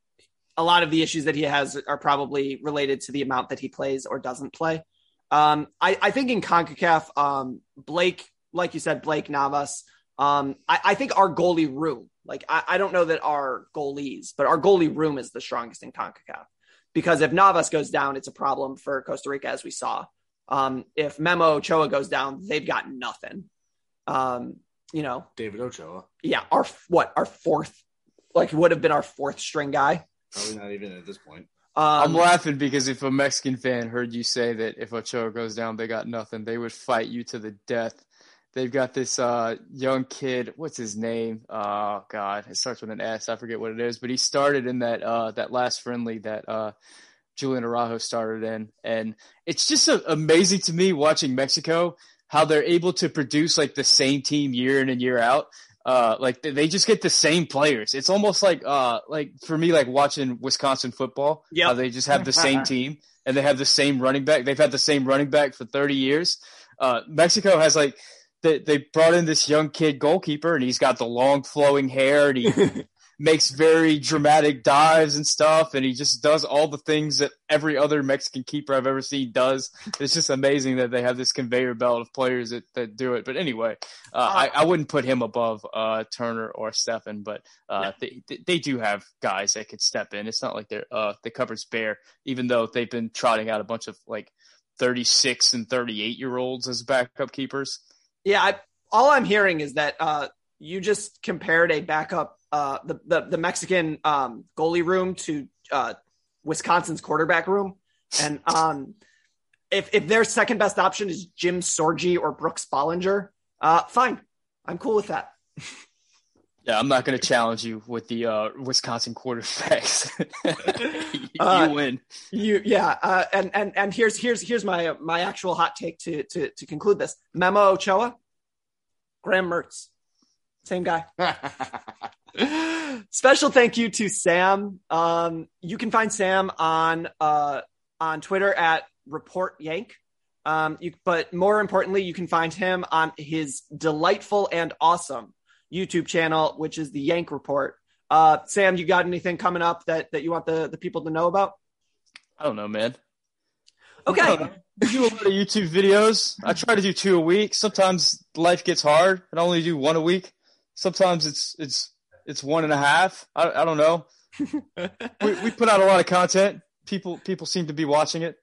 a lot of the issues that he has are probably related to the amount that he plays or doesn't play. Um, I, I think in Concacaf, um, Blake, like you said, Blake Navas. Um, I, I think our goalie room, like I, I don't know that our goalies, but our goalie room is the strongest in Concacaf because if Navas goes down, it's a problem for Costa Rica, as we saw. Um, if Memo Ochoa goes down, they've got nothing. You know, David Ochoa. yeah, our what our fourth, like would have been our fourth string guy. Probably not even at this point. I'm Um, laughing because if a Mexican fan heard you say that if Ochoa goes down, they got nothing, they would fight you to the death. They've got this uh, young kid. What's his name? Oh God, it starts with an S. I forget what it is, but he started in that uh, that last friendly that uh, Julian Araujo started in, and it's just uh amazing to me watching Mexico how they're able to produce like the same team year in and year out. Uh, like they- just get the same players. It's almost like uh, like for me, like watching Wisconsin football. Yep. how they just have the same (laughs) team and they have the same running back. They've had the same running back for 30 years. Uh, Mexico has like they, they brought in this young kid goalkeeper and he's got the long flowing hair and he (laughs) makes very dramatic dives and stuff and he just does all the things that every other Mexican keeper I've ever seen does. It's just amazing that they have this conveyor belt of players that, that do it. But anyway, uh, I, I wouldn't put him above uh, Turner or Steffen, but uh, they, they they do have guys that could step in. It's not like they're uh, the cupboard's bare, even though they've been trotting out a bunch of like 36 and 38 year olds as backup keepers. Yeah, I, all I'm hearing is that uh, you just compared a backup, uh, the, the the Mexican um, goalie room to uh, Wisconsin's quarterback room, and um, if if their second best option is Jim Sorgi or Brooks Bollinger, uh, fine, I'm cool with that. Yeah, I'm not going to challenge you with the uh, Wisconsin quarterbacks. (laughs) you Uh, win. You yeah, uh, and and and here's here's here's my my actual hot take to to to conclude this. Memo Ochoa, Graham Mertz, same guy. Special thank you to Sam. Um, you can find Sam on uh, on Twitter at Report Yank. Um, you, but more importantly, you can find him on his delightful and awesome YouTube channel, which is the Yank Report. Uh, Sam, you got anything coming up that that you want the the people to know about? I don't know, man. Okay. I do a lot of YouTube videos. I try to do two a week. Sometimes life gets hard, and I only do one a week. Sometimes it's it's it's one and a half. I, I don't know. (laughs) we, we put out a lot of content. People people seem to be watching it.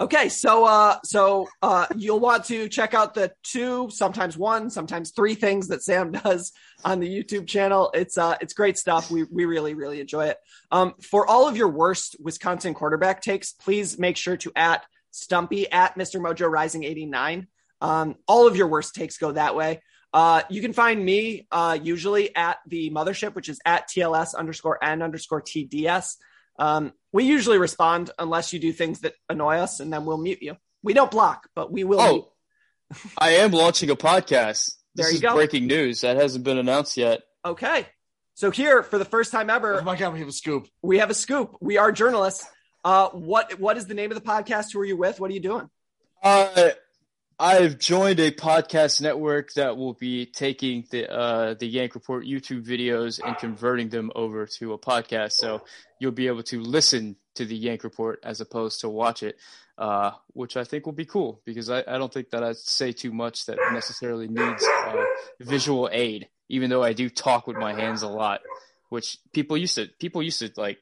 Okay, so uh so uh you'll want to check out the two, sometimes one, sometimes three things that Sam (laughs) does on the YouTube channel. It's uh it's great stuff. We we really really enjoy it. Um for all of your worst Wisconsin quarterback takes, please make sure to at Stumpy at Mr. Mojo Rising 89. Um all of your worst takes go that way. Uh, you can find me uh, usually at the mothership, which is at TLS underscore N underscore TDS. Um, we usually respond unless you do things that annoy us, and then we'll mute you. We don't block, but we will. Oh, (laughs) I am launching a podcast. This There you is go. breaking news. That hasn't been announced yet. Okay. So here, for the first time ever, Oh my god, we have a scoop. we have a scoop. We are journalists. Uh, what what is the name of the podcast? Who are you with? What are you doing? Uh, I've joined a podcast network that will be taking the uh, the Yank Report YouTube videos and converting them over to a podcast. So you'll be able to listen to the Yank Report as opposed to watch it, uh, which I think will be cool because I, I don't think that I say too much that necessarily needs uh, visual aid. Even though I do talk with my hands a lot, which people used to people used to like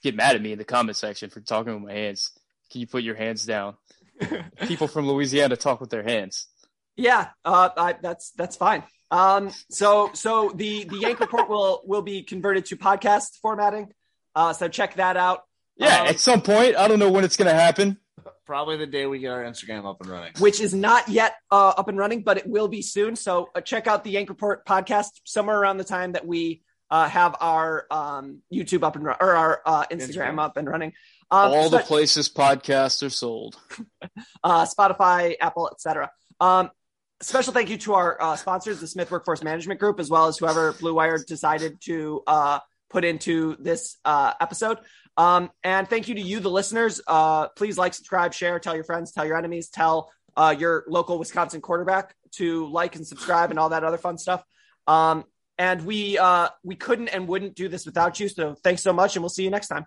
get mad at me in the comment section for talking with my hands. Can you put your hands down? (laughs) people from Louisiana talk with their hands. Yeah, uh, I, that's that's fine. Um, so so the the Yank report will will be converted to podcast formatting. Uh, so check that out. Yeah, Um, at some point, I don't know when it's going to happen. Probably the day we get our Instagram up and running. which is not yet uh, up and running, but it will be soon. So uh, check out the Yank Report podcast somewhere around the time that we uh, have our um, YouTube up and run- or our uh, Instagram, Instagram. up and running. Um, All the places podcasts are sold. (laughs) uh, Spotify, Apple, etc. Um, special thank you to our uh, sponsors, the Smith Workforce Management Group, as well as whoever Blue Wire decided to uh, put into this uh, episode. Um, and thank you to you, the listeners. Uh, please like, subscribe, share, tell your friends, tell your enemies, tell uh, your local Wisconsin quarterback to like and subscribe and all that other fun stuff. Um, and we uh, we couldn't and wouldn't do this without you. So thanks so much, and we'll see you next time.